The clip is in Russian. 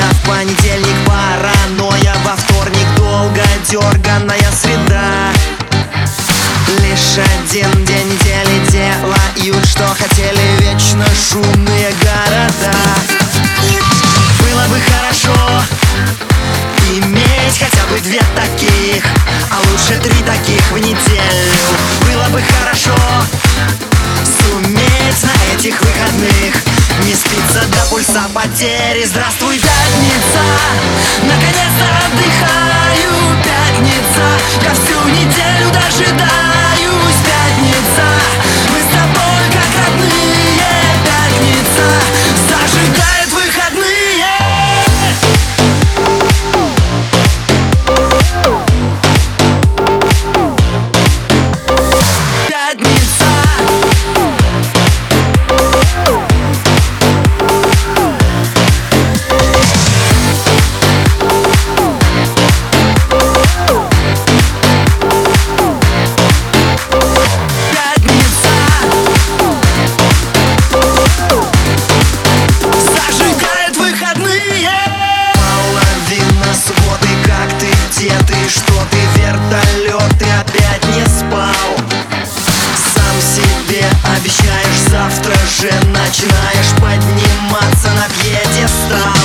дня В понедельник паранойя Во вторник долго дерганная среда. Лишь один день недели делают, что хотели Вечно шумные города. Было бы хорошо Иметь хотя бы две таких А лучше три таких в неделю. Было бы хорошо Суметь на этих выходных пульса потери. Здравствуй, пятница. Наконец-то отдыхаю Пятница. Ко всю неделю дожидаюсь Начинаешь подниматься на пьедестал